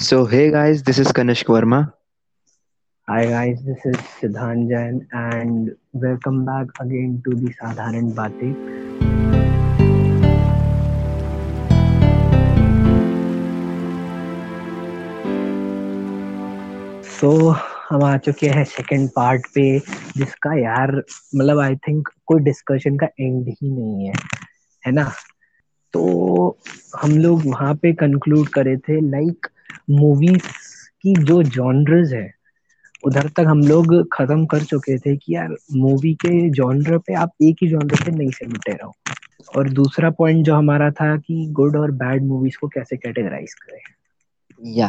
So, hey guys, this is Kanishk Verma. Hi guys, this is Siddhan Jain and welcome back again to the Sadharan Baatein. So so, हम आ चुके हैं second part पे जिसका यार मतलब I think कोई discussion का end ही नहीं है है ना तो हम लोग वहाँ पे कंक्लूड करे थे लाइक मूवीज़ की जो जॉनर्स है उधर तक हम लोग खत्म कर चुके थे कि यार मूवी के जॉनर पे आप एक ही जॉनर पे नहीं सिमटे रहो। और दूसरा पॉइंट जो हमारा था कि गुड और बैड मूवीज़ को कैसे कैटेगराइज करें। या।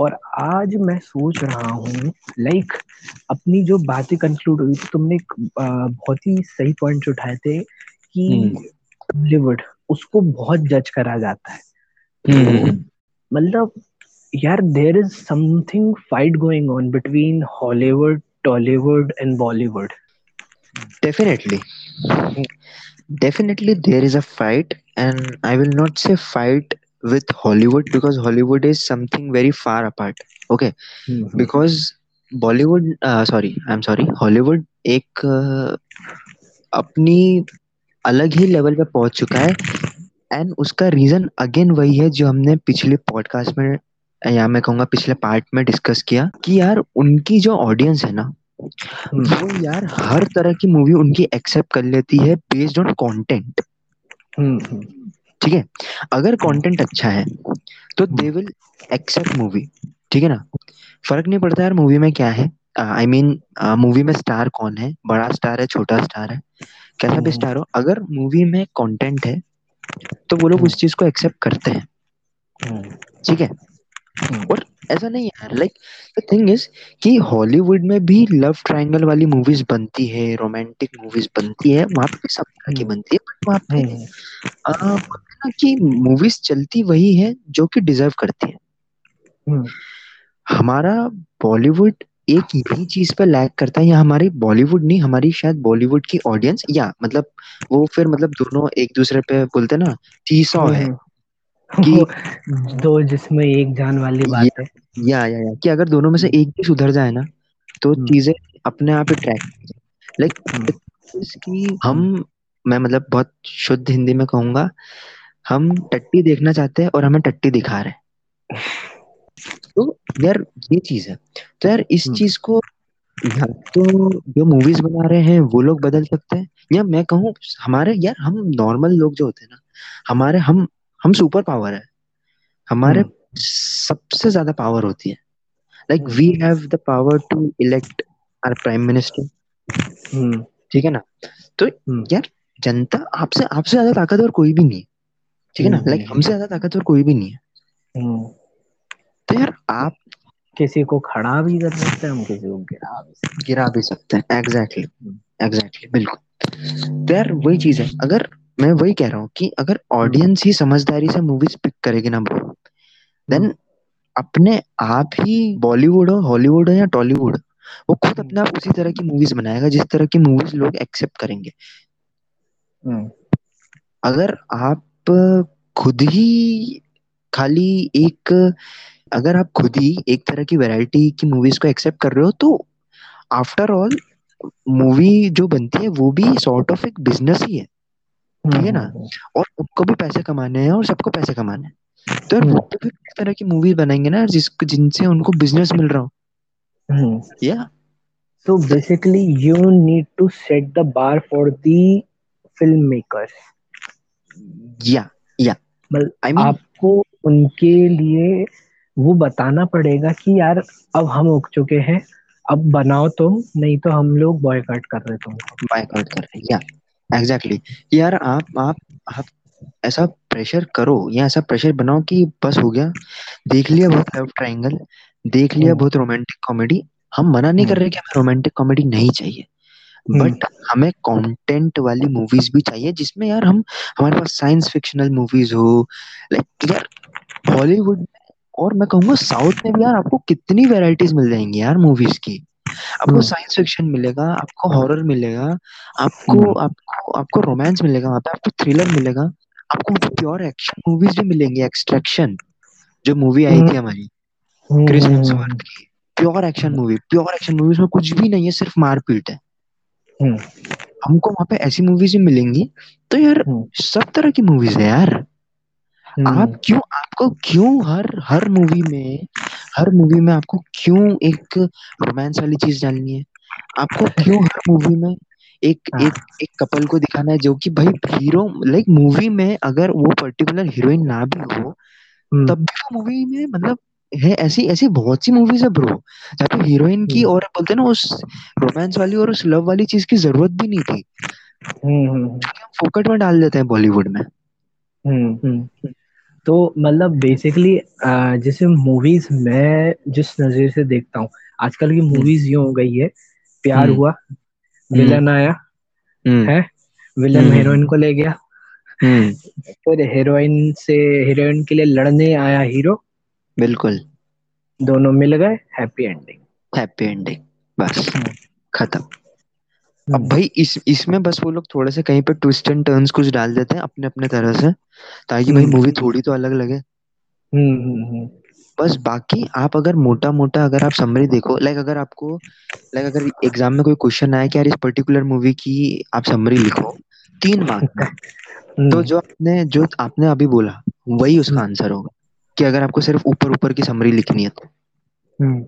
और आज मैं सोच रहा हूँ लाइक like, अपनी जो बातें कंक्लूड हुई थी तुमने बहुत ही सही पॉइंट उठाए थे कि बॉलीवुड उसको बहुत जज करा जाता है। तो मतलब यार there is something fight going on between Hollywood Tollywood and Bollywood definitely definitely there is a fight and I will not say fight with Hollywood because Hollywood is something very far apart okay because Bollywood sorry I am sorry Hollywood एक uh, अपनी अलग ही level पे पहुँच चुका है and उसका reason again वही है जो हमने पिछले पॉडकास्ट में या मैं कहूँगा पिछले पार्ट में डिस्कस किया कि यार उनकी जो ऑडियंस है ना वो यार हर तरह की मूवी उनकी एक्सेप्ट कर लेती है बेस्ड ऑन कंटेंट ठीक है? अगर कंटेंट अच्छा है तो दे विल एक्सेप्ट मूवी ठीक है ना? फ़र्क नहीं पड़ता यार मूवी में क्या है। आई मीन मूवी में स्टार कौन है? बड़ा स्टार है छोटा स्टार है। कैसा भी स्टार हो अगर मूवी में कंटेंट है तो वो लोग उस चीज़ को एक्सेप्ट करते हैं। ठीक है? और ऐसा नहीं है लाइक द थिंग इज़ कि हॉलीवुड में भी लव ट्रायंगल वाली मूवीज़ बनती है रोमांटिक मूवीज़ बनती है वहाँ पे सब तरह की बनती है बट वहाँ पे कि मूवीज़ चलती वही है जो कि डिजर्व करती है। हमारा बॉलीवुड एक यही चीज़ पे लैक करता है या हमारी बॉलीवुड नहीं हमारी शायद बॉलीवुड की ऑडियंस या मतलब वो फिर मतलब दोनों एक दूसरे पे बोलते ना तीसौ है कि दो जिसमें एक जान वाली बात है। या या या कि अगर दोनों में से एक भी सुधर जाए ना तो चीज़ें अपने आप ही ट्रैक लाइक कि हम मैं मतलब बहुत शुद्ध हिंदी में कहूँगा हम टट्टी देखना चाहते हैं और हमें टट्टी दिखा रहे तो यार ये चीज़ है। तो यार इस चीज़ को या तो जो मूवीज़ बना रहे हैं वो लोग बदल सकते हैं? या मैं कहूँ हमारे यार हम नॉर्मल लोग जो होते हैं ना हमारे हम हम सुपर पावर है। हमारे सबसे ज़्यादा पावर होती है। Like we have the power to elect our prime minister ठीक है ना? तो यार जनता आपसे आपसे ज़्यादा ताकतवर कोई भी नहीं है। ठीक है ना? लाइक हमसे ज़्यादा ताकतवर कोई भी नहीं है। तो यार आप किसी को खड़ा भी कर सकते हैं हम किसी को गिरा भी सकते गिरा भी सकते हैं। एग्जैक्टली एग्जैक्टली बिल्कुल। तो यार वही चीज़ है। अगर मैं वही कह रहा हूँ कि अगर ऑडियंस ही समझदारी से मूवीज़ पिक करेगी ना ब्रो देन अपने आप ही बॉलीवुड हो हॉलीवुड हो या टॉलीवुड वो खुद अपने आप उसी तरह की मूवीज़ बनाएगा जिस तरह की मूवीज़ लोग एक्सेप्ट करेंगे। अगर आप खुद ही खाली एक अगर आप खुद ही एक तरह की वैरायटी की मूवीज़ को एक्सेप्ट कर रहे हो तो आफ्टर ऑल मूवी जो बनती है वो भी सॉर्ट ऑफ़ एक बिज़नेस ही है। ठीक है ना? और उनको भी पैसे कमाने हैं और सबको पैसे कमाने हैं। तो यार वो तो भी तरह की मूवी बनाएँगे ना जिस जिनसे उनको बिज़नेस मिल रहा हो। या। So basically you need to set the bar for the filmmakers या या। मतलब I mean, आपको उनके लिए वो बताना पड़ेगा कि यार अब हम उग चुके हैं अब बनाओ तुम नहीं तो हम लोग बॉयकॉट कर रहे तुमको। बॉयकॉट कर रहे या एग्जैक्टली exactly. यार आप आप आप ऐसा प्रेशर करो या ऐसा प्रेशर बनाओ कि बस हो गया। देख लिया बहुत लव ट्रायंगल देख लिया बहुत रोमांटिक कॉमेडी हम मना नहीं कर रहे कि हमें रोमांटिक कॉमेडी नहीं चाहिए। बट हमें कंटेंट वाली मूवीज़ भी चाहिए जिसमें यार हम हमारे पास साइंस फिक्शनल मूवीज़ हो लाइक यार हॉलीवुड और मैं कहूँगा साउथ में भी यार आपको कितनी वेराइटीज मिल जाएँगी यार मूवीज़ की। आपको साइंस फिक्शन मिलेगा आपको हॉरर मिलेगा आपको आपको आपको रोमांस मिलेगा वहाँ पे आपको थ्रिलर मिलेगा आपको प्योर एक्शन मूवीज़ भी मिलेंगी एक्सट्रैक्शन जो मूवी आई थी हमारी क्रिस हेम्सवर्थ हम्म की। Pure action movie pure action movie उसमें कुछ भी नहीं है सिर्फ़ मारपीट है। हम्म। हमको वहाँ पे ऐसी मूवीज़ ही मिलेंगी तो यार हम्म। सब तरह की मूवीज़ है यार। आप हम्म। क्यों आपको क्यों हर हर मूवी में हर मूवी में आपको क्यों एक रोमांस वाली चीज़ डालनी है? आपको क्यों हर मूवी में एक हाँ। एक एक कपल को दिखाना है जो कि भाई हीरो लाइक मूवी में अगर वो पर्टिकुलर हीरोइन ना भी हो हम्म। तब भी वो मूवी में मतलब है ऐसी ऐसी बहुत सी मूवीज़ है ब्रो जहाँ पे हीरोइन की हम्म। और बोलते हैं ना उस रोमांस वाली और उस लव वाली चीज़ की ज़रूरत भी नहीं थी। हम फोकट में डाल देते हैं बॉलीवुड में। हम्म हम्म। तो मतलब बेसिकली जैसे मूवीज़ मैं जिस नज़र से देखता हूँ आजकल की हम्म। मूवीज़ यूँ हो गई है प्यार हम्म। हुआ हम्म। विलन आया हम्म। है? विलन हम्म। हीरोइन को ले गया। हम्म। फिर हीरोइन से हीरोइन के लिए लड़ने आया हीरो बिल्कुल। दोनों मिल गए हैप्पी एंडिंग हैप्पी एंडिंग बस। हम्म खत्म। अब हम्म। भाई इस इसमें बस वो लोग थोड़े से कहीं पे ट्विस्ट एंड टर्न्स कुछ डाल देते हैं अपने अपने तरह से ताकि भाई हम्म। मूवी थोड़ी तो अलग लगे। हम्म हम्म बस बाकी आप अगर मोटा मोटा अगर आप समरी देखो लाइक अगर आपको लाइक अगर एग्ज़ाम में कोई क्वेश्चन आया कि यार इस पर्टिकुलर मूवी की आप समरी लिखो तीन मार्क में। तो हम्म। जो आपने जो आपने अभी बोला वही उसका हम्म। आंसर होगा कि अगर आपको सिर्फ़ ऊपर ऊपर की समरी लिखनी है तो। हम्म।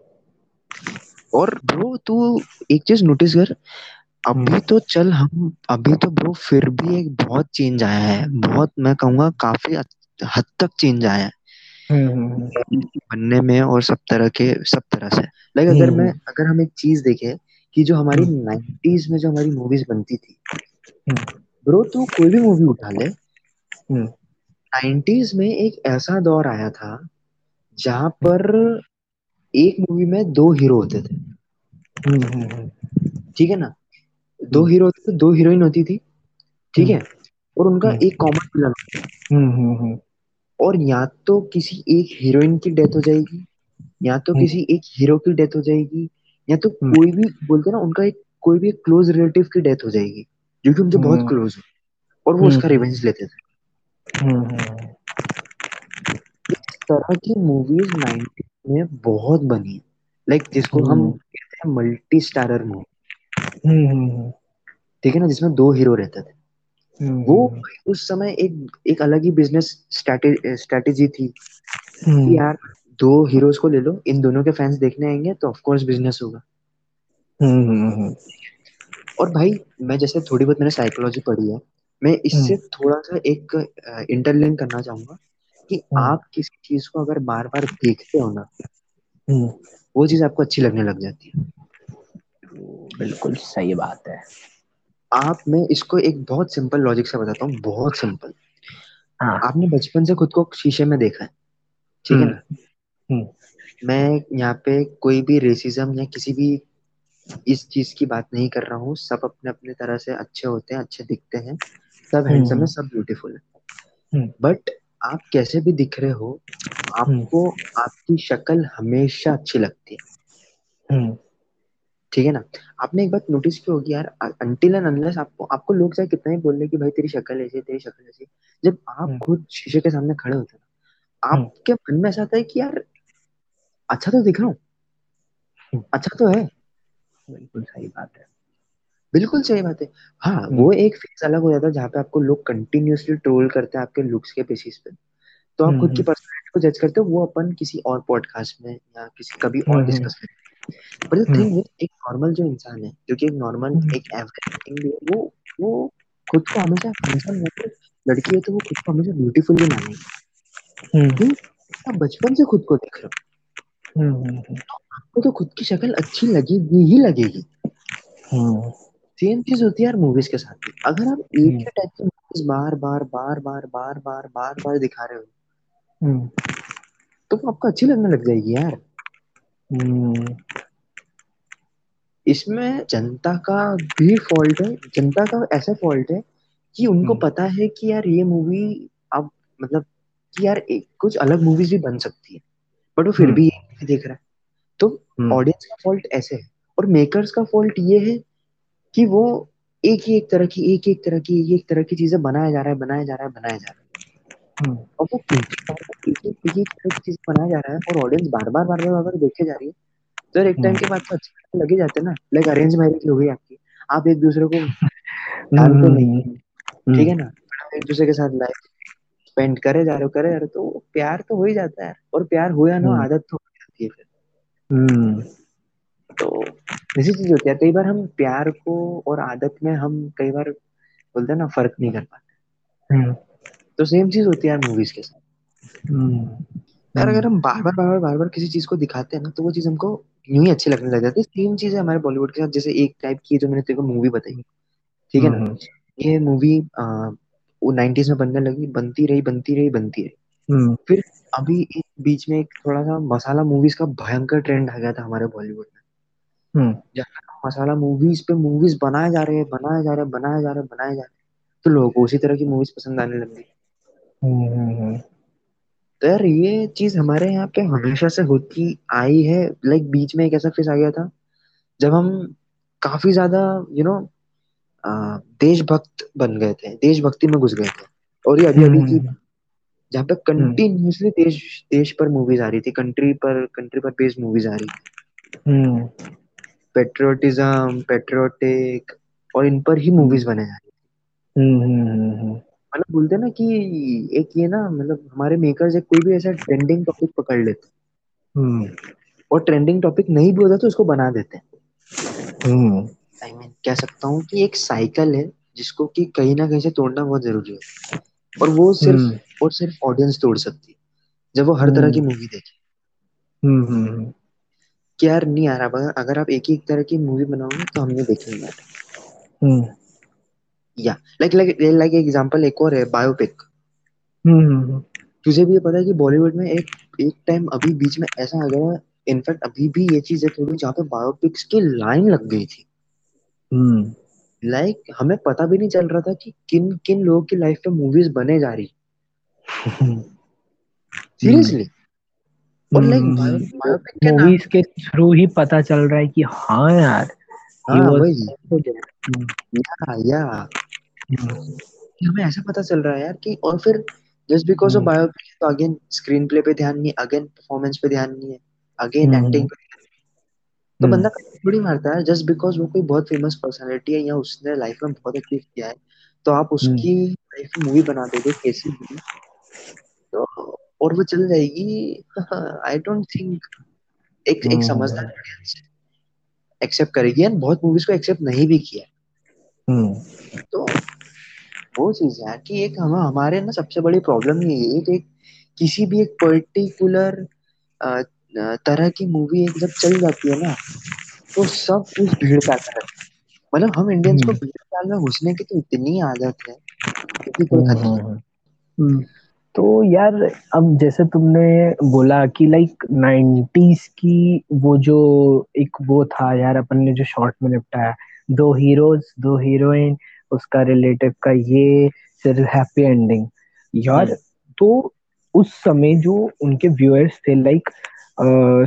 और ब्रो तू एक चीज़ नोटिस कर हम्म अभी तो चल हम अभी तो ब्रो फिर भी एक बहुत चेंज आया है। बहुत मैं कहूँगा काफ़ी हद हद तक चेंज आया है। हम्म बनने में और सब तरह के सब तरह से। लाइक अगर मैं हम्म। अगर हम एक चीज़ देखें कि जो हमारी हम्म। नाइनटीज में जो हमारी मूवीज़ बनती थी। हम्म। ब्रो तू कोई भी मूवी उठा ले। हम्म। नाइनटीज में एक ऐसा दौर आया था जहाँ पर एक मूवी में दो हीरो होते थे। हम्म हम्म। ठीक है ना? दो हम्म। हीरो थे दो हीरोइन होती थी ठीक हम्म। है? और उनका हम्म। एक कॉमन विलन हम्म हम्म और या तो किसी एक हीरोइन की डेथ हो जाएगी या तो किसी एक हीरो की डेथ हो जाएगी या तो कोई भी बोलते हैं ना उनका एक कोई भी एक क्लोज रिलेटिव की डेथ हो जाएगी जो कि उनके बहुत क्लोज हो। और वो उसका रिवेंज लेते थे। इस तरह की मूवीज़ 90 में बहुत बनी लाइक जिसको हम कहते हैं मल्टी स्टारर मूवी ठीक है ना जिसमें दो हीरो रहते थे। वो हम्म उस समय एक एक अलग ही बिज़नेस स्ट्रेटेजी थी कि हम्म। यार दो हीरोज को ले लो इन दोनों के फैंस देखने आएँगे तो ऑफ़ कोर्स बिज़नेस होगा। हम्म और भाई मैं जैसे थोड़ी बहुत मैंने साइकोलॉजी पढ़ी है मैं इससे थोड़ा सा एक इंटरलिंक करना चाहूँगा कि आप किसी चीज़ को अगर बार बार देखते हो ना हम्म। वो चीज़ आपको अच्छी लगने लग जाती है। बिल्कुल सही बात है। आप मैं इसको एक बहुत सिंपल लॉजिक से बताता हूँ बहुत सिंपल हाँ। आपने बचपन से खुद को शीशे में देखा है ठीक है हम्म ना? हम्म मैं यहाँ पे कोई भी रेसिज्म या किसी भी इस चीज़ की बात नहीं कर रहा हूँ सब अपने अपने तरह से अच्छे होते हैं अच्छे दिखते हैं सब हैंडसम है हम्म सब ब्यूटीफुल है। हम्म। बट आप कैसे भी दिख रहे हो हम्म। आपको आपकी शक्ल हमेशा अच्छी लगती है। हम्म ठीक है ना? आपने एक बात नोटिस की होगी यार अनटिल एंड अनलेस आपको आपको लोग चाहे कितना ही बोल रहे कि भाई तेरी शक्ल ऐसी तेरी शक्ल ऐसी जब आप हम्म। खुद शीशे के सामने खड़े होते हैं हम्म। आपके मन में ऐसा आता है कि यार अच्छा तो दिख रहा हूँ। हम्म, अच्छा तो है। बिल्कुल सही बात है। बिल्कुल सही बात है। हाँ वो एक फ़ेज़ अलग हो जाता है जहाँ पे आपको लोग कंटिन्यूअसली ट्रोल करते हैं आपके लुक्स के बेसिस पे। तो आप खुद की पर्सनैलिटी को जज करते हो वो अपन किसी और पॉडकास्ट में या किसी कभी और डिस्कस करेंगे। बट द थिंग एक नॉर्मल जो इंसान है जो कि एक नॉर्मल हम्म एक एवरेज है वो वो खुद को हमेशा फिर लड़की है तो वो खुद को हमेशा ब्यूटीफुल ही मानेगी। हम्म क्यों आप बचपन से खुद को देख रहे हो। हम्म आपको तो खुद की शक्ल अच्छी लगेगी ही लगेगी। हम्म सेम चीज़ होती है यार मूवीज़ के साथ भी। अगर आप एक ही टाइप की मूवीज़ बार बार बार बार बार बार बार बार दिखा रहे हो हम्म तो आपको अच्छी लगने लग जाएगी यार। हम्म इसमें जनता का भी फॉल्ट है जनता का ऐसा फॉल्ट है कि उनको हम्म। पता है कि यार ये मूवी अब मतलब कि यार एक कुछ अलग मूवीज़ भी बन सकती है बट वो फिर हम्म। भी देख रहा। है तो हम्म। ऑडियंस का फॉल्ट ऐसे है और मेकर्स का फॉल्ट ये है कि वो एक ही एक तरह की एक एक तरह की एक एक तरह की चीज़ें बनाया जा रहा है बनाया जा रहा है बनाया जा रहा है। और वो एक चीज़ बनाया जा रहा है और ऑडियंस बार बार बार बार बार देखे जा रही है। तो एक टाइम के बाद तो अच्छा लगे जाते हैं ना। लाइक अरेंज मैरिज हो गई आपकी। आप एक दूसरे को जानते नहीं। ठीक है ना? एक दूसरे के साथ लाइफ स्पेंड करे जा रहे हो करे जा रहे हो तो प्यार तो हो ही जाता है और प्यार हो या ना आदत तो हो जाती है फिर। तो ऐसी चीज़ होती है। कई बार हम प्यार को और आदत में हम कई बार बोलते हैं ना फ़र्क नहीं कर पाते। तो सेम चीज़ होती है यार मूवीज़ के साथ। यार अगर हम बार बार बार बार बार बार किसी चीज़ को दिखाते हैं ना तो वो चीज़ हमको यूँ ही अच्छी लगने लग जाती है। सेम चीज़ है हमारे बॉलीवुड के साथ जैसे एक टाइप की जो मैंने तेरे को मूवी बताई। ठीक है ना? ये मूवी वो नाइनटीज में बनने लगी बनती रही बनती रही बनती रही। फिर अभी एक बीच में एक थोड़ा सा मसाला मूवीज़ का भयंकर ट्रेंड आ गया था हमारे बॉलीवुड में। जहाँ मसाला मूवीज़ पे मूवीज़ बनाए जा रहे हैं बनाए जा रहे हैं बनाए जा रहे हैं बनाए जा रहे हैं तो लोगों को उसी तरह की मूवीज़ पसंद आने लग गई। तो यार ये चीज़ हमारे यहाँ पे हमेशा से होती आई है। लाइक बीच में एक ऐसा फेस आ गया था जब हम काफ़ी ज़्यादा यू नो देशभक्त बन गए थे देशभक्ति में घुस गए थे। और ये अभी अभी की जहाँ पे कंटिन्यूसली देश देश पर मूवीज़ आ रही थी कंट्री पर कंट्री पर बेस्ड मूवीज़ आ रही थी। पेट्रोटिज्म पेट्रोटिक और इन पर ही मूवीज़ बने जा रही थी। मतलब बोलते ना कि एक ये ना मतलब हमारे मेकर्स एक कोई भी ऐसा ट्रेंडिंग टॉपिक पकड़ लेते हैं। हम्म। और ट्रेंडिंग टॉपिक नहीं भी होता तो उसको बना देते हैं। आई मीन कह सकता हूँ कि एक साइकिल है जिसको कि कहीं ना कहीं से तोड़ना बहुत ज़रूरी है। और वो सिर्फ़ हम्म। और सिर्फ़ ऑडियंस तोड़ सकती है जब वो हर तरह की मूवी हम्म। देखे कि यार नहीं आ रहा अगर आप एक ही एक तरह की मूवी बनाओगे तो हम नहीं देखेंगे। या लाइक लाइक लाइक एग्जांपल एक और है बायोपिक तुझे भी पता है कि बॉलीवुड में एक एक टाइम अभी बीच में ऐसा आ गया इनफैक्ट अभी भी ये चीज़ है थोड़ी जहाँ पे बायोपिक्स की लाइन लग गई थी. लाइक like, हमें पता भी नहीं चल रहा था कि किन किन लोगों की लाइफ में मूवीज़ बने जा रही. सीरियसली और लाइक मूवीज़ के थ्रू ही पता चल रहा है कि हाँ यार हाँ या या हमें ऐसा पता चल रहा है यार कि और फिर जस्ट बिकॉज़ ऑफ़ बायोपिक तो अगेन स्क्रीन प्ले पे ध्यान नहीं अगेन परफॉर्मेंस पे ध्यान नहीं है अगेन एक्टिंग पे तो बंदा थोड़ी मारता है जस्ट बिकॉज़ वो कोई बहुत फ़ेमस पर्सनालिटी है या उसने लाइफ में बहुत अचीव किया है तो आप उसकी लाइफ में मूवी बना दोगे कैसी भी। तो और वो चल जाएगी आई डोंट थिंक एक एक समझदार ऑडियंस एक्सेप्ट करेगी। एंड बहुत मूवीज़ को एक्सेप्ट नहीं भी किया तो वो चीज़ है कि एक हम हमारे ना सबसे बड़ी प्रॉब्लम ये है एक, एक किसी भी एक पर्टिकुलर तरह की मूवी एक जब चल जाती है ना तो सब उस भीड़ का असर मतलब हम इंडियंस को हम्म। भीड़ काल में घुसने की तो इतनी आदत है कि कोई हद नहीं हम्म। तो यार अब जैसे तुमने बोला कि लाइक नाइन्टीज की वो जो एक वो था यार अपन ने जो शॉर्ट में निपटाया दो हीरोज दो हीरोइन उसका रिलेटिव का ये सिर्फ़ हैप्पी एंडिंग यार हम्म। तो उस समय जो उनके व्यूअर्स थे like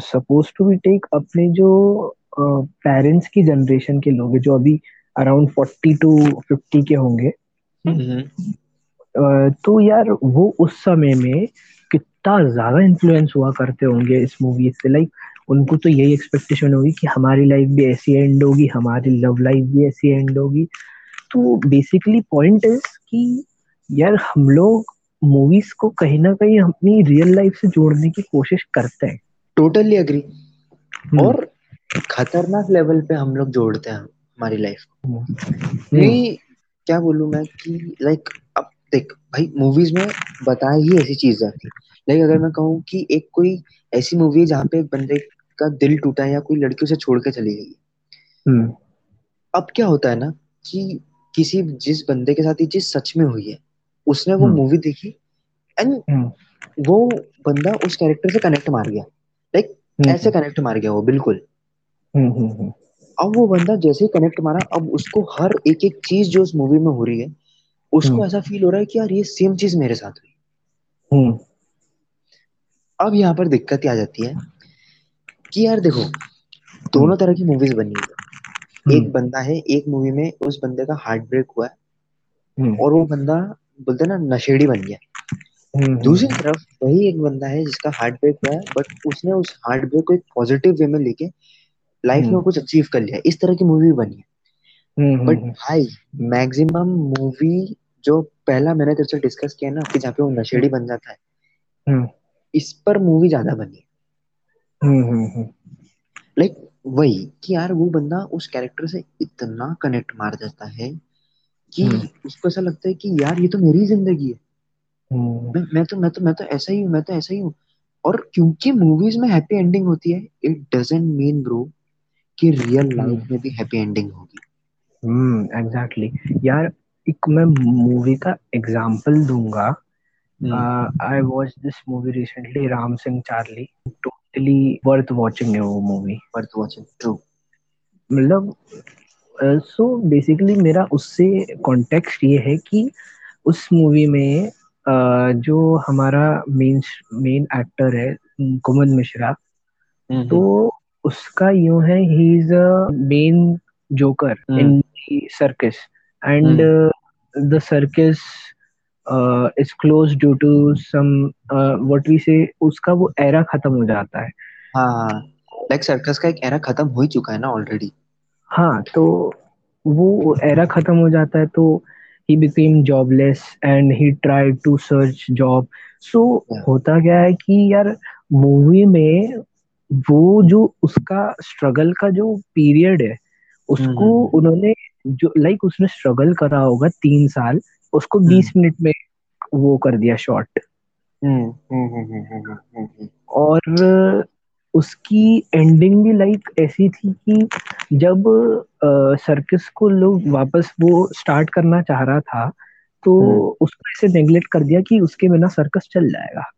suppose to be take अपने जो पेरेंट्स uh, की जनरेशन के लोग जो अभी अराउंड फोर्टी टू फिफ्टी के होंगे uh, तो यार वो उस समय में कितना ज़्यादा इन्फ्लुएंस हुआ करते होंगे इस मूवी से लाइक उनको तो यही एक्सपेक्टेशन होगी कि हमारी लाइफ भी ऐसी एंड होगी हमारी लव लाइफ भी ऐसी एंड होगी। तो बेसिकली पॉइंट इज़ कि यार हम लोग मूवीज़ को कहीं ना कहीं अपनी रियल लाइफ से जोड़ने की कोशिश करते हैं। टोटली अग्री और खतरनाक लेवल पे हम लोग जोड़ते हैं हमारी लाइफ को। हम्म। नहीं क्या बोलूँ मैं कि लाइक अब देख भाई मूवीज़ में बताया ही ऐसी चीज़ जाती लाइक अगर मैं कहूँ कि एक कोई ऐसी मूवी है जहाँ पे एक बंदे का दिल टूटा है या कोई लड़की उसे छोड़ के चली गई हम्म। अब क्या होता है ना कि किसी जिस बंदे के साथ ये चीज़ सच में हुई है उसने वो मूवी हम्म। देखी एंड वो बंदा उस कैरेक्टर से कनेक्ट मार गया लाइक ऐसे कनेक्ट मार गया वो बिल्कुल। अब वो बंदा जैसे ही कनेक्ट मारा अब उसको हर एक एक चीज़ जो उस मूवी में हो रही है उसको ऐसा फील हो रहा है कि यार ये सेम चीज़ मेरे साथ हुई। अब यहाँ पर दिक्कत आ जाती है कि यार देखो दोनों तरह की मूवीज़ बनी है। एक बंदा है एक मूवी में उस बंदे का हार्ट ब्रेक हुआ है। और वो बंदा बोलते ना नशेड़ी बन गया। हम्म दूसरी हम्म तरफ़ वही एक बंदा है जिसका हार्ट ब्रेक हुआ है बट उसने उस हार्ट ब्रेक को एक पॉजिटिव वे में लेके लाइफ में हम्म। कुछ अचीव कर लिया। इस तरह की मूवी बनी है। हम्म बट हम्म। भाई मैक्सिमम मूवी जो पहला मैंने तेरे से डिस्कस किया ना कि जहाँ पे वो नशेड़ी बन जाता है हम्म। इस पर मूवी ज़्यादा बनी है। हम्म हम्म हम्म। लाइक वही कि यार वो बंदा उस कैरेक्टर से इतना कनेक्ट मार जाता है कि हम्म। उसको ऐसा लगता है कि यार ये तो मेरी ज़िंदगी है। हम्म। मैं मैं तो मैं तो मैं तो ऐसा ही हूँ मैं तो ऐसा ही हूँ। और क्योंकि मूवीज़ में हैप्पी एंडिंग होती है इट डजेंट मीन ब्रो कि रियल लाइफ हम्म में भी हैप्पी एंडिंग होगी। हम्म एग्जैक्टली यार एक मैं मूवी का एग्जांपल दूँगा। I watch this movie recently Ram Singh Charlie totally worth watching है वो मूवी वर्थ वॉचिंग ट्रू मतलब सो बेसिकली मेरा उससे कॉन्टेक्स्ट ये है कि उस मूवी में अ, जो हमारा मेन मेन एक्टर है कुमुद मिश्रा हम्म तो हम्म उसका यूँ है he is a main joker hmm. In circus and hmm. The circus is close due to some what we say उसका वो एरा खत्म हो जाता है। हाँ लाइक सर्कस का एक एरा खत्म हो ही चुका है ना ऑलरेडी हाँ तो वो एरा खत्म हो जाता है तो he became jobless and he tried to search job so होता क्या है कि यार मूवी में वो जो उसका स्ट्रगल का जो पीरियड है हम्म उसको हम्म। उन्होंने जो लाइक उसने स्ट्रगल करा होगा तीन साल उसको हम्म। बीस मिनट में वो कर दिया शॉर्ट हम्म हम्म और उसकी एंडिंग भी लाइक ऐसी थी कि जब सर्कस को लोग वापस वो स्टार्ट करना चाह रहा था तो उसको ऐसे नेग्लेक्ट कर दिया कि उसके बिना सर्कस चल जाएगा।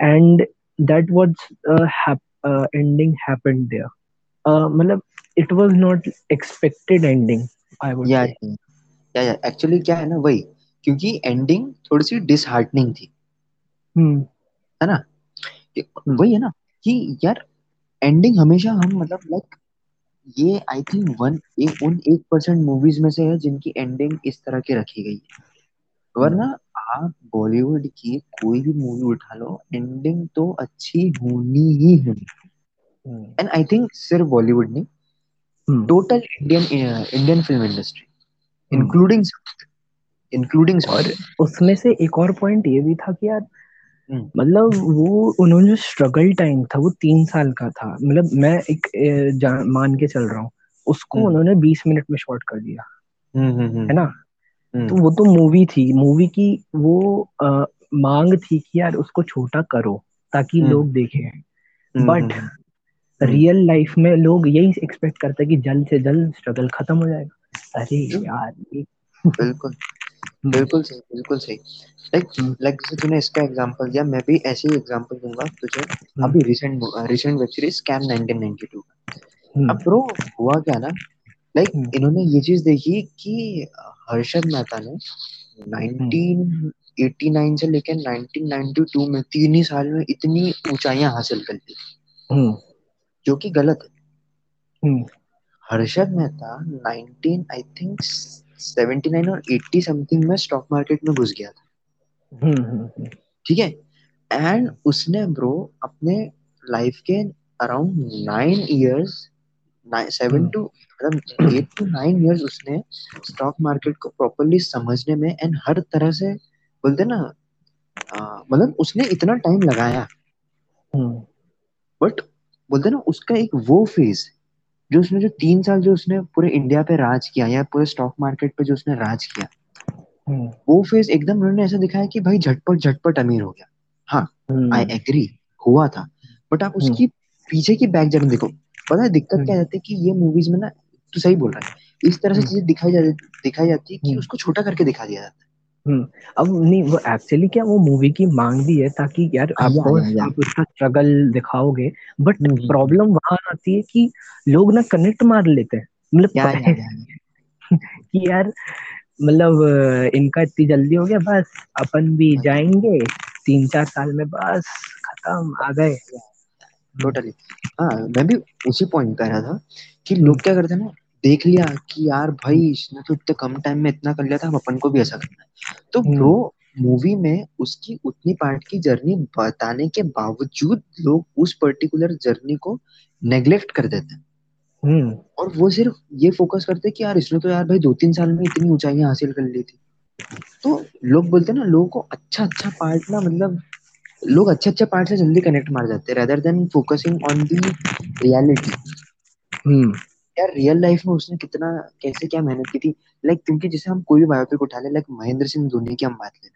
And that was ending happened there मतलब it was not expected ending I would yeah yeah actually क्या है ना वही क्योंकि एंडिंग थोड़ी सी डिसहार्टनिंग थी। हम्म। है ना? वही है ना कि यार एंडिंग हमेशा हम मतलब लाइक ये आई थिंक वन एक उन एक परसेंट मूवीज़ में से है जिनकी एंडिंग इस तरह की रखी गई है। वरना आप बॉलीवुड की कोई भी मूवी उठा लो एंडिंग तो अच्छी होनी ही हम्म। एंड आई थिंक सिर्फ़ बॉलीवुड नहीं total Indian Indian film industry. Including including और उसमें से एक और पॉइंट ये भी था कि यार हम्म. मतलब वो उन्होंने जो स्ट्रगल टाइम था वो तीन साल का था। मतलब मैं एक मान के चल रहा हूँ उसको हम्म. उन्होंने बीस मिनट में शॉर्ट कर दिया। हम्म है ना? तो वो तो मूवी थी। मूवी की वो अ, मांग थी कि यार उसको छोटा करो ताकि लोग देखें। बट रियल लाइफ में लोग यही एक्सपेक्ट करते हैं कि जल्द से जल्द स्ट्रगल खत्म हो जाएगा। अरे यार बिल्कुल. बिल्कुल सही बिल्कुल सही। लाइक हम्म। लाइक जैसे तूने इसका एग्जांपल दिया मैं भी ऐसे ही एग्जांपल दूँगा तुझे। हम्म। अभी recent recent web series scam 1992 हम्म। अब ब्रो हुआ क्या ना? लाइक हम्म। इन्होंने ये चीज़ देखी कि हर्षद मेहता ने हम्म। 1989 से लेकर 1992 में तीन ही साल में इतनी ऊंचाइयाँ हासिल कर ली। हम्म। जो कि गलत है। हम्म। हर्षद मेहता 19 आई थिंक 79 और 80 समथिंग में स्टॉक मार्केट में घुस गया था। हम्म हम्म ठीक है? एंड उसने ब्रो अपने लाइफ के around nine years seven hmm two मतलब एट टू नाइन इयर्स उसने स्टॉक मार्केट को प्रॉपरली समझने में एंड हर तरह से बोलते ना मतलब उसने इतना टाइम लगाया। हम्म। बट बोलते ना उसका एक वो फ़ेज़ जो उसने जो तीन साल जो उसने पूरे इंडिया पे राज किया या पूरे स्टॉक मार्केट पे जो उसने राज किया हम्म। वो फ़ेज़ एकदम उन्होंने ऐसा दिखाया कि भाई झटपट झटपट अमीर हो गया। हाँ आई हम्म एग्री हुआ था। बट आप हम्म। उसकी पीछे की बैक जर्नी देखो पता है दिक्कत क्या हम्म। जाती है कि ये मूवीज़ में ना तू सही बोल रहा है इस तरह से हम्म। चीज़ें दिखाई जाती दिखाई जाती है कि हम्म। उसको छोटा करके दिखा दिया जाता हम्म। अब नहीं वो एक्चुअली क्या वो मूवी की मांग भी है ताकि यार है या आपको या या आप उसका स्ट्रगल दिखाओगे but hmm. Hmm, hmm. Problem वहाँ आती है कि लोग ना कनेक्ट मार लेते हैं। मतलब या या या कि यार मतलब इनका इतनी जल्दी हो गया बस अपन भी जाएँगे तीन चार साल में बस खत्म आ गए। हम्म टोटली हाँ मैं भी उसी पॉइंट पे रहा था कि हम्म। लोग क्या करते हैं ना देख लिया कि यार भाई इसने तो इतने कम टाइम में इतना कर लिया था अब अपन को भी ऐसा करना है। तो हम्म। ब्रो मूवी में उसकी उतनी पार्ट की जर्नी बताने के बावजूद लोग उस पर्टिकुलर जर्नी को नेग्लेक्ट कर देते हैं। हम्म। और वो सिर्फ़ ये फोकस करते हैं कि यार इसने तो यार भाई दो तीन साल में इतनी ऊंचाइयाँ हासिल कर ली थी। तो लोग बोलते हैं ना लोगों को अच्छा अच्छा पार्ट ना मतलब लोग अच्छे अच्छे पार्ट से जल्दी कनेक्ट मार जाते हैं rather than focusing on the reality हम्म। यार रियल लाइफ में उसने कितना कैसे क्या मेहनत की थी? लाइक क्योंकि जैसे हम कोई भी बायोपिक उठा ले लाइक महेंद्र सिंह धोनी की हम बात ले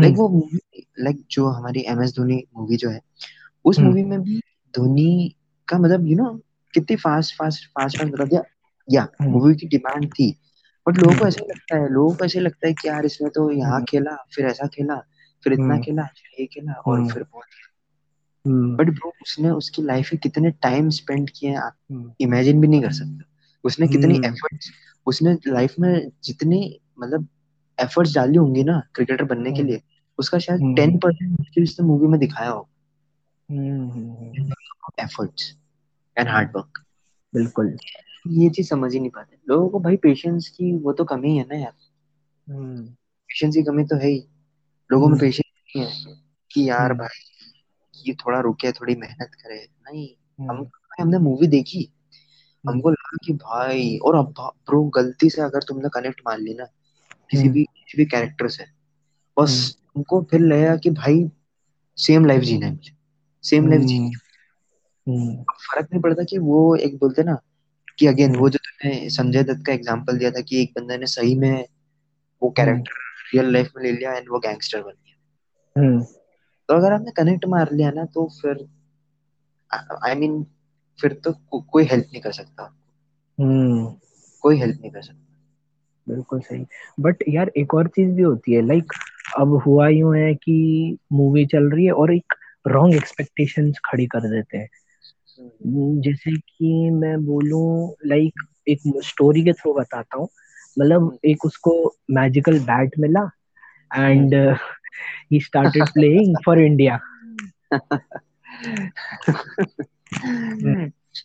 लाइक हम्म। वो मूवी लाइक जो हमारी एम एस धोनी मूवी जो है उस हम्म। मूवी में भी धोनी का मतलब यू नो कितनी फास्ट फास्ट फास्ट फास्ट बता दिया या हम्म। मूवी की डिमांड थी। बट लोगों को हम्म। ऐसा लगता है लोगों को ऐसे लगता है कि यार इसने तो यहाँ हम्म। खेला फिर ऐसा खेला फिर इतना हम्म। खेला फिर ये खेला और हम्म। फिर बहुत हम्म बट ब्रो उसने उसकी लाइफ में कितने टाइम स्पेंड किए आप हम्म। इमेजिन भी नहीं कर सकते। उसने कितनी हम्म। एफर्ट्स उसने लाइफ में जितनी मतलब एफर्ट्स डाली होंगी ना क्रिकेटर बनने के हम्म। लिए उसका शायद टेन हम्म परसेंट मूवी में दिखाया हो हम्म, एफर्ट्स एंड हार्ड वर्क बिल्कुल। ये चीज़ समझ ही नहीं पाते। लोगों को भाई पेशेंस की वो तो कमी है ना यार। हम्म। पेशेंस की कमी तो है ही। लोगों में हम्म। पेशेंस नहीं है कि यार हम्म। भाई ये थोड़ा रुके थोड़ी मेहनत करे। नहीं हम हम्म। हमने मूवी देखी? हम्म। हमको लगा कि भाई और अब ब्रो गलती से अगर तुमने कनेक्ट मान ली ना किसी हम्म। भी किसी भी कैरेक्टर से बस तुमको फिर लगेगा कि भाई सेम लाइफ जीना है मुझे। सेम लाइफ जीनी फ़र्क नहीं पड़ता कि वो एक बोलते ना कि अगेन वो जो तुमने संजय दत्त का एग्जांपल दिया था कि एक बंदे ने सही में वो कैरेक्टर रियल लाइफ में ले लिया एंड वो गैंगस्टर बन गया। तो अगर आपने कनेक्ट मार लिया ना तो फिर आई मीन mean, फिर तो को, कोई हेल्प नहीं कर सकता हम्म, कोई हेल्प नहीं कर सकता। बिल्कुल सही। बट यार एक और चीज़ भी होती है लाइक अब हुआ यूँ है कि मूवी चल रही है और एक रॉन्ग एक्सपेक्टेशंस खड़ी कर देते हैं। हम्म, जैसे कि मैं बोलूँ लाइक एक स्टोरी के थ्रू बताता हूँ। मतलब हम्म, एक उसको मैजिकल बैट मिला and he started playing for India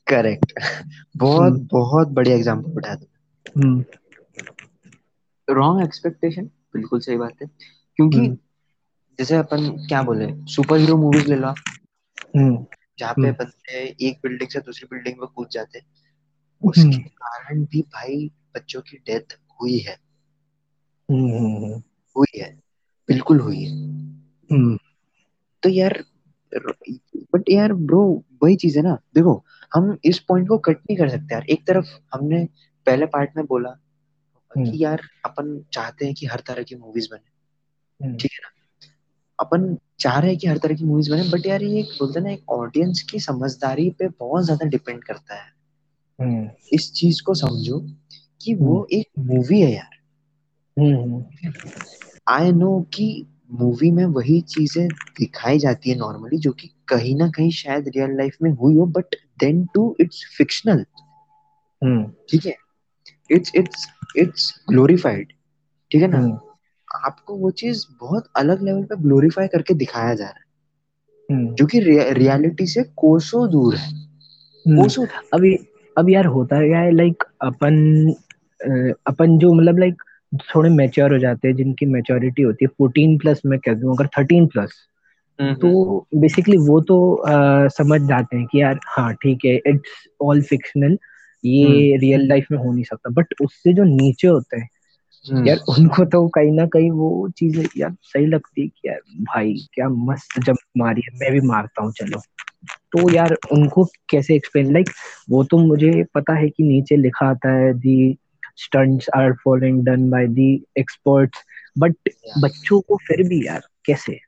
correct बहुत बहुत बढ़िया एग्जांपल बताया तुमने रॉन्ग एक्सपेक्टेशन बिल्कुल सही बात है। क्योंकि हम्म जैसे अपन क्या बोले सुपर हीरो मूवीज़ ले लो हम्म जहाँ पे बंदे एक बिल्डिंग से दूसरी बिल्डिंग में कूद जाते उसके कारण भी भाई बच्चों की डेथ हुई है। हुई है। बिल्कुल हुई है। हम्म। तो यार बट यार ब्रो वही चीज़ है ना। देखो हम इस पॉइंट को कट नहीं कर सकते यार। एक तरफ़ हमने पहले पार्ट में बोला हम्म। कि यार अपन चाहते हैं कि हर तरह की मूवीज़ बने। हम्म। ठीक है ना? अपन चाह रहे हैं कि हर तरह की मूवीज़ बने बट यार ये एक बोलते हैं ना एक ऑडियंस की समझदारी पे बहुत ज़्यादा डिपेंड करता है। हम्म। इस चीज़ को समझो कि वो एक मूवी है यार। आई नो कि मूवी में वही चीज़ें दिखाई जाती है नॉर्मली जो कि कहीं ना कहीं शायद रियल लाइफ में हुई हो but then too it's fictional ठीक है? इट्स इट्स इट्स ग्लोरीफाइड ठीक है ना? हम्म। आपको वो चीज़ बहुत अलग लेवल पे ग्लोरीफाई करके दिखाया जा रहा है। हम्म। जो कि रियलिटी से कोसों दूर है। हम्म। कोसों अभी अब यार होता है लाइक अपन अपन जो मतलब लाइक थोड़े मेच्योर हो जाते हैं जिनकी मेच्योरिटी होती है फोर्टीन प्लस मैं कह दूँ अगर थर्टीन प्लस हम्म तो हम्म। बेसिकली वो तो अ, समझ जाते हैं कि यार हाँ ठीक है इट्स ऑल फिक्शनल हम्म। ये रियल लाइफ में हो नहीं सकता। बट उससे जो नीचे होते हैं हम्म। यार उनको तो कहीं ना कहीं वो चीज़ें यार सही लगती है कि यार भाई क्या मस्त जंप मारी है मैं भी मारता हूँ चलो। तो यार उनको कैसे एक्सप्लेन लाइक like, वो तो मुझे पता है कि नीचे लिखा आता है the stunts are following done by the experts but बच्चों को फिर भी यार कैसे?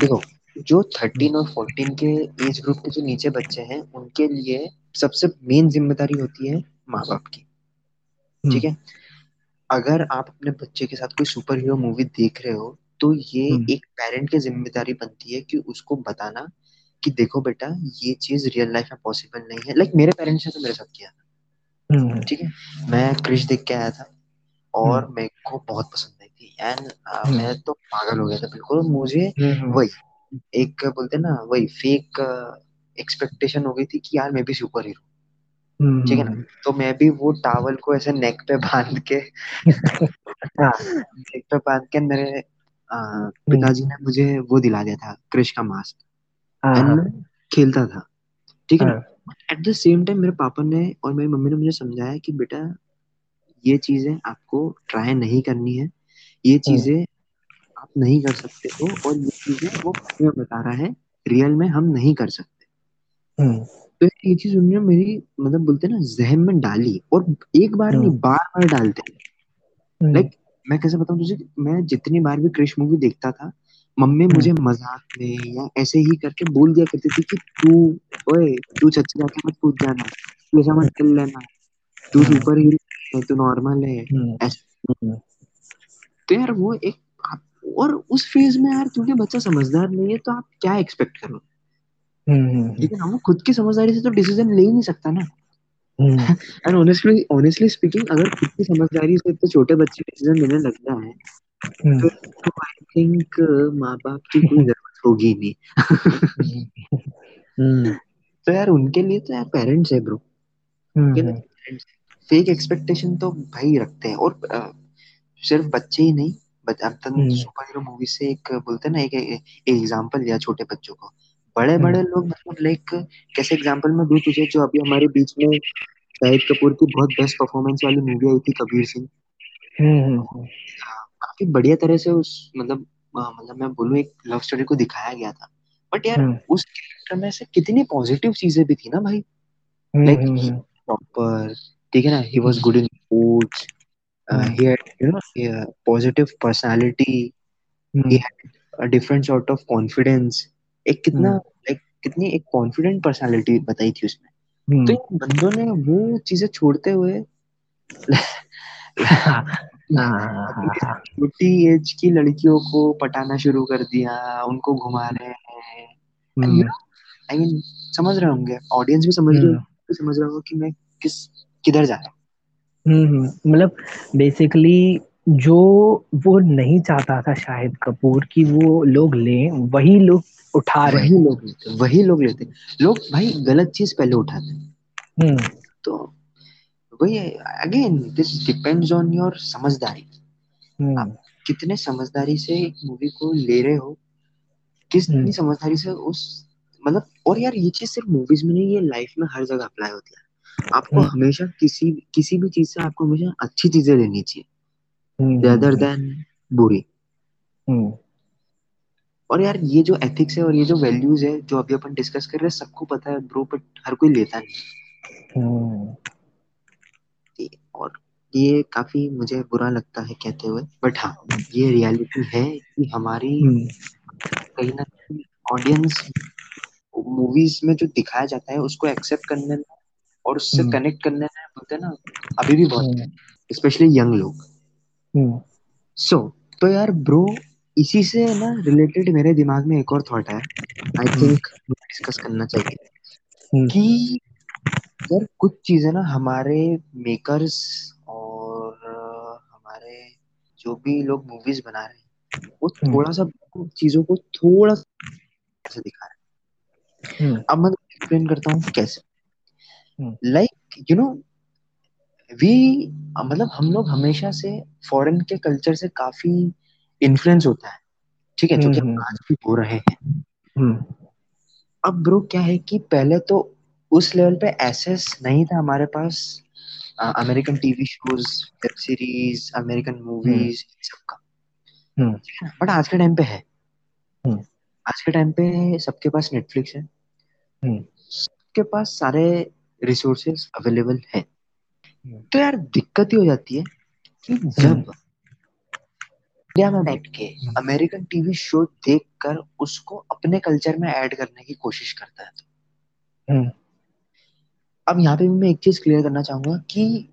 देखो जो थर्टीन और फोर्टीन के एज ग्रुप के जो नीचे बच्चे हैं उनके लिए सबसे मेन ज़िम्मेदारी होती है माँ बाप की ठीक हम्म है? अगर आप अपने बच्चे के साथ कोई सुपर हीरो मूवी देख रहे हो तो ये हम्म। एक पेरेंट की ज़िम्मेदारी बनती है कि उसको बताना कि देखो बेटा ये चीज़ रियल लाइफ में पॉसिबल नहीं है। लाइक मेरे पेरेंट्स ने तो मेरे साथ किया था। ठीक है? मैं क्रिश देख के आया था हम्म। और मेरे को बहुत पसंद आई थी। एंड हम्म। मैं तो पागल हो गया था बिल्कुल। मुझे हम्म वही एक बोलते ना वही फेक एक्सपेक्टेशन हो गई थी कि यार मैं भी सुपर हीरो हम्म ठीक है ना? हम्म। तो मैं भी वो टावल को ऐसे नेक पे बाँध के हाँ। नेक पे बाँध के मेरे हम्म, पिताजी ने मुझे वो दिला दिया था क्रिश का मास्क हाँ एंड हाँ। खेलता था। ठीक है ना? हाँ। एट द सेम टाइम मेरे पापा ने और मेरी मम्मी ने मुझे समझाया कि बेटा ये चीज़ें आपको ट्राई नहीं करनी है। ये हम्म। चीज़ें आप नहीं कर सकते हो और ये चीज़ें वो मैं बता रहा है रियल में हम नहीं कर सकते। हम्म। तो ये चीज़ उन्होंने मेरी मतलब बोलते ना जहन में डाली और एक बार नहीं हम्म बार बार डालते। लाइक मैं कैसे बताऊँ तुझे मैं जितनी बार भी क्रिश मूवी देखता था मम्मी हम्म। मुझे मज़ाक में या ऐसे ही करके बोल दिया करती थी कि तू ओए तू छत से जाके मत कूद जाना तू ऐसा मत कर लेना तू हम्म। सुपर हीरो है तू नॉर्मल है हम्म। ऐसे। हम्म। तो यार वो एक और उस फ़ेज़ में यार क्योंकि बच्चा समझदार नहीं है तो आप क्या एक्सपेक्ट करो लेकिन है वो खुद की समझदारी से तो डिसीज़न ले ही नहीं सकता ना। हम्म। एंड ऑनेस्टली ऑनेस्टली स्पीकिंग अगर खुद की समझदारी से तो छोटे बच्चे डिसीज़न लेने लग जाए हम्म फिर तो आई थिंक माँ बाप की कोई ज़रूरत होगी नहीं। हम्म तो यार उनके लिए तो यार पेरेंट्स है ब्रो हम्म तो फेक एक्सपेक्टेशन तो भाई रखते हैं। और सिर्फ़ बच्चे ही नहीं हम्म सुपर हीरो मूवी से एक बोलते हैं ना एक एग्जांपल दिया छोटे बच्चों को। बड़े बड़े लोग मतलब लाइक कैसे एग्जांपल में दूँ तुझे जो अभी हमारे बीच में शाहिद कपूर की बहुत बेस्ट परफॉर्मेंस वाली मूवी आई थी कबीर सिंह। हम्म हाँ, काफ़ी बढ़िया तरह से उस मतलब मतलब मैं बोलूँ एक लव स्टोरी को दिखाया गया था। बट यार हम्म। उस कैरेक्टर में से कितनी पॉजिटिव चीज़ें भी थी ना भाई। हम्म लाइक हम्म प्रॉपर ठीक है ना? He was good in sports he had you know positive personality he hmm. Had a different sort of confidence एक कितना हम्म। लाइक कितनी एक कॉन्फिडेंट पर्सनालिटी बताई थी उसमें। तो हम्म इन बंदों ने वो चीज़ें छोड़ते हुए छोटी एज की लड़कियों को पटाना शुरू कर दिया उनको घुमा रहे हैं। हम्म। आई मीन समझ रहे होंगे। ऑडियंस भी समझ रही हम्म। समझ रहा होगा कि मैं किस किधर जा रहा हम्म हम्म, मतलब बेसिकली जो वो नहीं चाहता था शाहिद कपूर कि वो लोग लें वही लोग उठा रहे वही लोग लेते वही लोग लेते। लोग भाई गलत चीज़ पहले उठाते। हैं। हम्म। तो वही again this depends on your समझदारी। आप हम्म कितने समझदारी से एक मूवी को ले रहे हो कितनी हम्म। समझदारी से उस मतलब और यार ये चीज़ सिर्फ़ मूवीज़ में नहीं ये लाइफ में हर जगह अप्लाई होती है। आपको हम्म। हमेशा किसी किसी भी चीज़ से आपको हमेशा अच्छी चीज़ें लेनी चाहिए। हम्म। देन बुरी। और यार ये जो एथिक्स है और ये जो वैल्यूज़ है जो अभी अपन डिस्कस कर रहे हैं सबको पता है ब्रो बट हर कोई लेता नहीं। ये काफ़ी मुझे बुरा लगता है कहते हुए बट हाँ ये रियलिटी है कि हमारी हम्म। कहीं ना कहीं ऑडियंस मूवीज़ में जो दिखाया जाता है उसको एक्सेप्ट करने में और उससे हम्म। कनेक्ट करने में बोलते हैं ना अभी भी बहुत हम्म। स्पेशली यंग लोग। हम्म। सो तो यार ब्रो इसी से ना रिलेटेड मेरे दिमाग में एक और थॉट है आई थिंक डिस्कस करना चाहिए हम्म। कि यार कुछ चीज़ें ना हमारे मेकर्स जो भी लोग मूवीज़ बना रहे हैं वो हम्म। थोड़ा सा चीज़ों को थोड़ा सा दिखा रहे हम्म। हैं अब मैं एक्सप्लेन करता हूँ कैसे। हम्म। लाइक यू नो वी मतलब हम लोग हमेशा से फॉरेन के कल्चर से काफ़ी इन्फ्लुएंस होता है ठीक है जो कि हम्म आज भी हो रहे हैं। हम्म। अब ब्रो क्या है कि पहले तो उस लेवल पे एसेस नहीं था हमारे पास American TV shows web series American movies सबका। हम्म बट आज के टाइम पे है। हम्म आज के टाइम पे सबके पास नेटफ्लिक्स है। हम्म सबके पास सारे रिसोर्सेज अवेलेबल है। तो यार दिक्कत ही हो जाती है कि जब इंडिया में बैठ के अमेरिकन टीवी शो देख कर उसको अपने कल्चर में ऐड करने की कोशिश करता है तो। अब यहाँ पे भी मैं एक चीज़ क्लियर करना चाहूँगा कि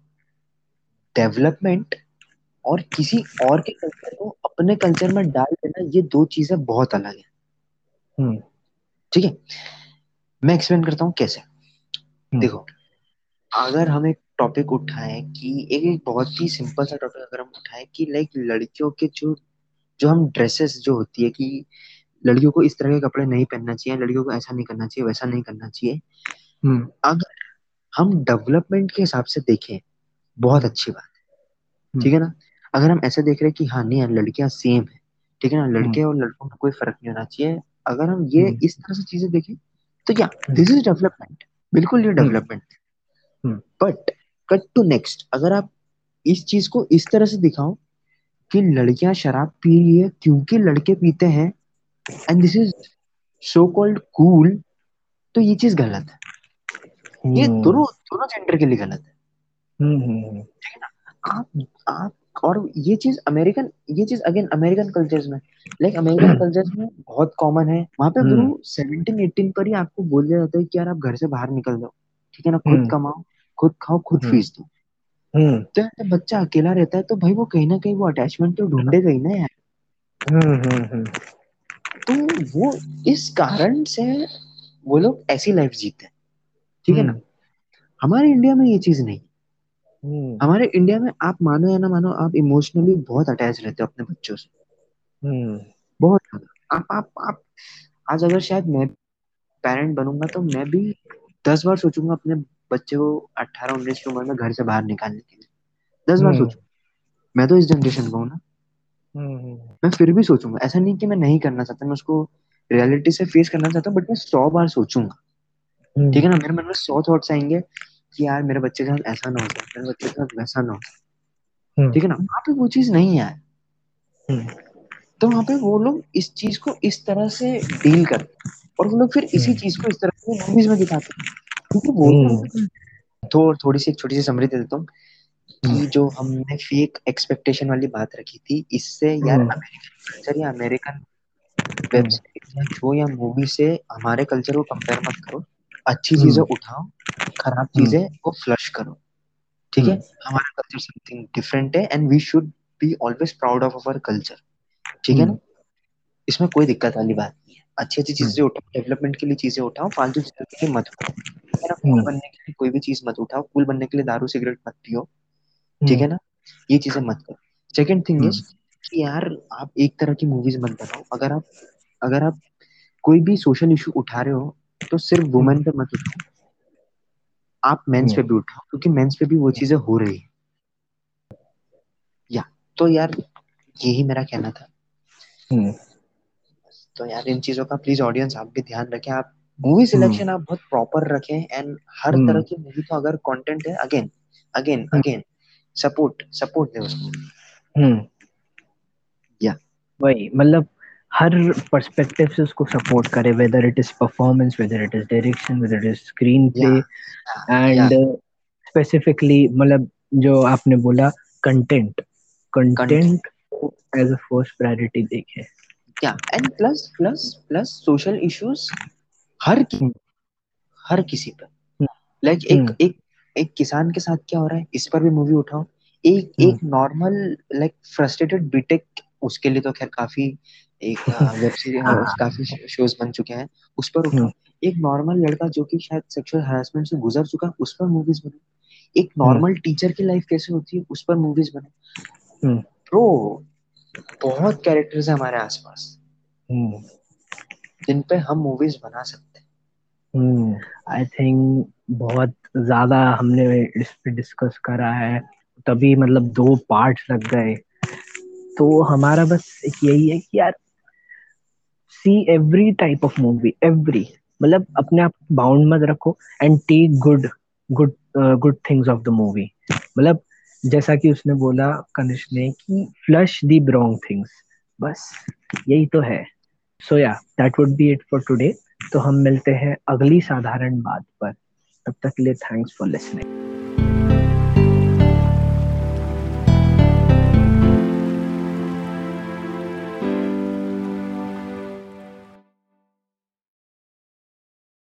डेवलपमेंट और किसी और के कल्चर को अपने कल्चर में डाल देना ये दो चीज़ें बहुत अलग है। हम्म। ठीक है? मैं एक्सप्लेन करता हूँ कैसे। हम्म। देखो अगर हम एक टॉपिक उठाएँ कि एक एक बहुत ही सिंपल सा टॉपिक अगर हम उठाएँ कि लाइक लड़कियों के जो जो हम ड्रेसेस जो होती है कि लड़कियों को इस तरह के कपड़े नहीं पहनना चाहिए लड़कियों को ऐसा नहीं करना चाहिए वैसा नहीं करना चाहिए। हम्म। अगर हम डेवलपमेंट के हिसाब से देखें बहुत अच्छी बात है। हम्म ठीक है ना? अगर हम ऐसे देख रहे हैं कि हाँ नहीं यार लड़कियाँ सेम है। ठीक है ना? हम्म। लड़के और लड़कों में कोई फ़र्क नहीं होना चाहिए। अगर हम ये हम्म। इस तरह से चीज़ें देखें तो क्या हम्म। दिस इज़ डेवलपमेंट बिल्कुल ये हम्म। डेवलपमेंट हम्म। बट कट टू नेक्स्ट अगर आप इस चीज़ को इस तरह से दिखाओ कि लड़कियाँ शराब पी रही है क्योंकि लड़के पीते हैं and this is so called cool तो ये चीज़ गलत है। ये हम्म। दोनों दोनों जेंडर के लिए गलत है। हम्म हम्म ठीक है ना? आप आप और ये चीज़ अमेरिकन ये चीज़ अगेन अमेरिकन कल्चर्स में। लाइक अमेरिकन कल्चर्स में बहुत कॉमन है। वहाँ पे गुरु सेवनटीन एटीन पर ही आपको बोल दिया जाता है कि यार आप घर से बाहर निकल जाओ। ठीक है ना? खुद कमाओ खुद खाओ खुद फ़ीस दो। तो यार बच्चा अकेला रहता है तो भाई वो कहीं ना कहीं वो अटैचमेंट तो ढूंढेगा ही ना यार। तो वो इस कारण से वो लोग ऐसी लाइफ जीते हैं। ठीक है ना? हमारे इंडिया में ये चीज़ नहीं। हम्म। हमारे इंडिया में आप मानो या ना मानो आप इमोशनली बहुत अटैच रहते हो अपने बच्चों से। हम्म। बहुत आप आप आप आज अगर शायद मैं पेरेंट बनूँगा तो मैं भी दस बार सोचूँगा अपने बच्चे को अट्ठारह उन्नीस की उम्र में घर से बाहर निकालने के लिए। दस बार हम्म। सोचूँगा। मैं तो इस जनरेशन का हूँ ना। हम्म मैं फिर भी सोचूँगा। ऐसा नहीं कि मैं नहीं करना चाहता मैं उसको रियलिटी से फेस करना चाहता हूँ बट मैं सौ बार सोचूँगा। ठीक हम्म है ना? मेरे मन में सौ थॉट्स आएँगे कि यार मेरे बच्चे के साथ ऐसा ना हो जाए मेरे बच्चे के साथ वैसा ना हो। हम्म। ठीक है ना? वहाँ पे वो चीज़ नहीं है। हम्म। तो वहाँ पे वो लोग इस चीज़ को इस तरह से डील करते हैं और वो लोग फिर इसी चीज़ को इस तरह से मूवीज़ में दिखाते हैं। क्योंकि वो तो हम्म। थोड़ सी एक छोटी सी समरी दे देता हूँ हम्म। कि जो हमने फेक एक्सपेक्टेशन वाली बात रखी थी इससे यार हम्म। अमेरिकन कल्चर या अमेरिकन वेब सीरीज़ या शो या मूवी से हमारे कल्चर को कंपेयर मत करो। अच्छी चीज़ें हम्म। उठाओ खराब हम्म। चीज़ें को फ्लश करो ठीक है? हम्म। हमारा कल्चर समथिंग डिफरेंट है and we should be always proud of our culture ठीक है ना? हम्म। इसमें कोई दिक्कत वाली बात नहीं है। अच्छी अच्छी हम्म। चीज़ें उठाओ डेवलपमेंट के लिए चीज़ें उठाओ फालतू चीज़ों के लिए मत उठाओ कूल हम्म। बनने के लिए कोई भी चीज़ मत उठाओ कूल बनने के लिए दारू सिगरेट मत पियो ठीक हम्म। है ना? ये चीज़ें मत करो। Second thing hmm. इज़ कि यार आप एक तरह की मूवीज़ मत बनाओ। अगर आप अगर आप कोई भी सोशल इशू उठा रहे हो तो सिर्फ़ वुमेन पे मत उठाओ आप मेंस हम्म। पे भी उठाओ क्योंकि मेंस पे भी वो चीज़ें हो रही है। या तो यार यही मेरा कहना था। हम्म। तो यार इन चीज़ों का प्लीज़ ऑडियंस आप भी ध्यान रखें। आप मूवी हम्म। सिलेक्शन आप बहुत प्रॉपर रखें एंड हर तरह हम्म की मूवी का अगर कंटेंट है again again hmm. Again support support दे उसको। हम्म। या। वही मतलब हर पर्सपेक्टिव से उसको सपोर्ट करे whether it is performance whether it is direction whether it is screenplay and specifically मतलब जो आपने बोला content content as a first priority देखे या and plus plus plus social issues हर कि, हम्म हर किसी पर लाइक एक हम्म एक एक किसान के साथ क्या हो रहा है? इस पर भी मूवी उठाओ। एक हम्म एक नॉर्मल लाइक फ्रस्ट्रेटेड बीटेक उसके लिए तो खैर काफ़ी एक वेब सीरीज़ हाँ काफ़ी शोज़ बन चुके हैं। उस पर हम्म। उठाओ एक नॉर्मल लड़का जो कि शायद सेक्सुअल हरासमेंट से गुजर चुका है उस पर मूवीज़ बने। एक हम्म। नॉर्मल टीचर की लाइफ कैसे होती है उस पर मूवीज़ बने। हम्म। ब्रो बहुत कैरेक्टर्स है हमारे आसपास। हम्म। जिन पे हम मूवीज़ बना सकते हैं। हम्म। आई थिंक बहुत ज़्यादा हमने इस पे डिस्कस करा है। तभी मतलब दो पार्ट्स लग गए। तो हमारा बस एक यही है कि यार see every type of movie every मतलब अपने आप बाउंड मत रखो and take good good good things of the movie मतलब जैसा कि उसने बोला कनिष्क ने कि फ्लश दी रॉन्ग थिंग्स बस, यही तो है. So yeah that would be it for today तो हम मिलते हैं अगली साधारण बात पर. तब तक के लिए थैंक्स फॉर लिसनिंग